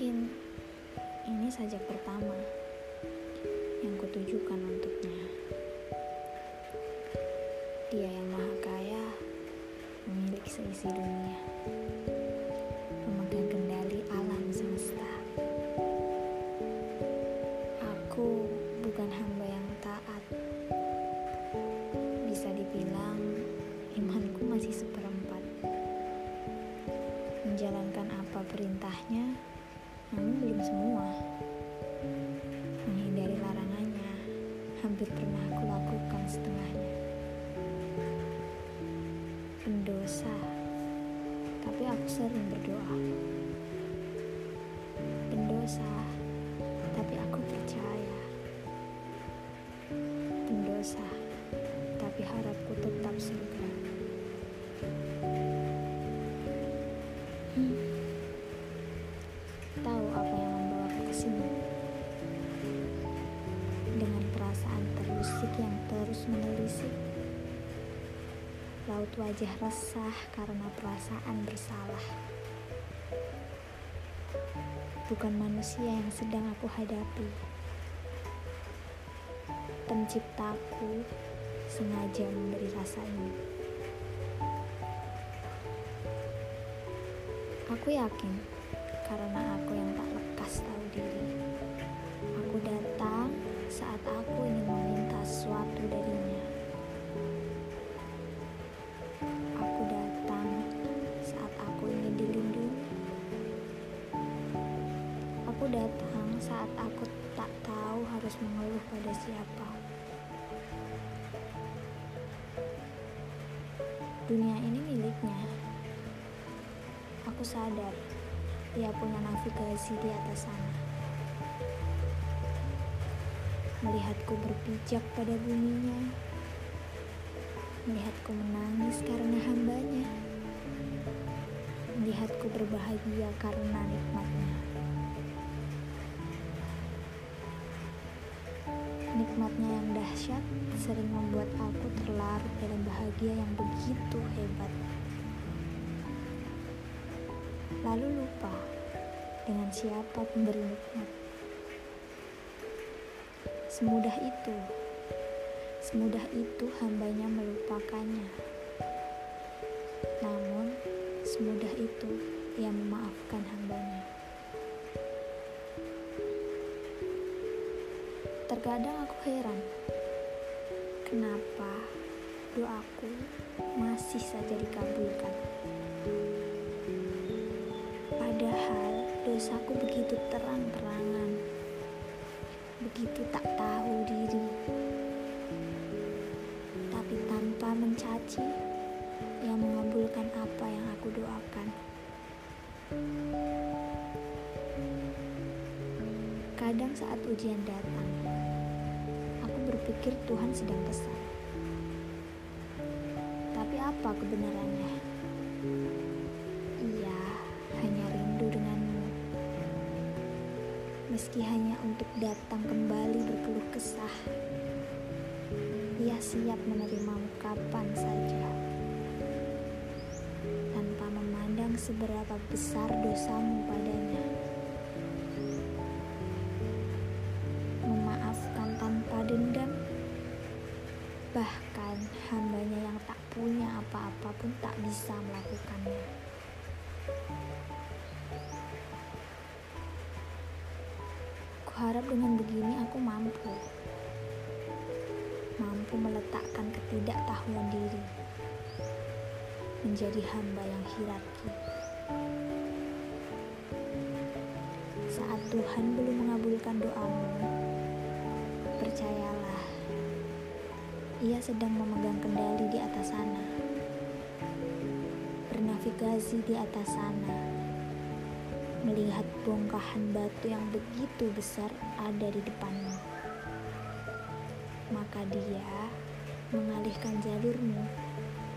Mungkin ini sajak pertama yang kutujukan untuknya. Dia yang maha kaya, memiliki seisi dunia, memegang kendali alam semesta. Aku bukan hamba yang taat. Bisa dibilang imanku masih seperempat. Menjalankan apa perintahnya, namun belum semua. Menghindari larangannya, hampir pernah aku lakukan setengahnya. Pendosa, tapi aku sering berdoa. Pendosa, tapi aku percaya. Pendosa, tapi harapku tetap surga. Hmm. Menelisik. Laut wajah resah karena perasaan bersalah. Bukan manusia yang sedang aku hadapi. Penciptaku sengaja memberi rasa ini. Aku yakin karena aku yang tak lekas tahu diri. Aku datang saat aku tak tahu harus mengeluh pada siapa. Dunia ini miliknya. Aku sadar ia punya navigasi di atas sana. Melihatku berpijak pada buminya, melihatku menangis karena hambanya, melihatku berbahagia karena nikmatnya. Nikmatnya yang dahsyat sering membuat aku terlarut dalam bahagia yang begitu hebat. Lalu lupa dengan siapa pemberi nikmat. Semudah itu, semudah itu hambanya melupakannya. Namun, semudah itu ia memaafkan hambanya. Terkadang aku heran, kenapa doaku masih saja dikabulkan. Padahal dosaku begitu terang-terangan, begitu tak tahu diri. Tapi tanpa mencaci, yang mengabulkan apa yang aku doakan. Kadang saat ujian datang, berpikir Tuhan sedang kesal. Tapi apa kebenarannya? Ia hanya rindu denganmu. Meski hanya untuk datang kembali berkeluh kesah, ia siap menerimamu kapan saja. Tanpa memandang seberapa besar dosamu padanya. Punya apa-apa pun tak bisa melakukannya. Kuharap dengan begini aku mampu. Mampu meletakkan ketidaktahuan diri menjadi hamba yang hierarki. Saat Tuhan belum mengabulkan doamu, percayalah, Ia sedang memegang kendali di atas sana, bernavigasi di atas sana, melihat bongkahan batu yang begitu besar ada di depanmu. Maka Dia mengalihkan jalurmu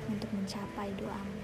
untuk mencapai doamu.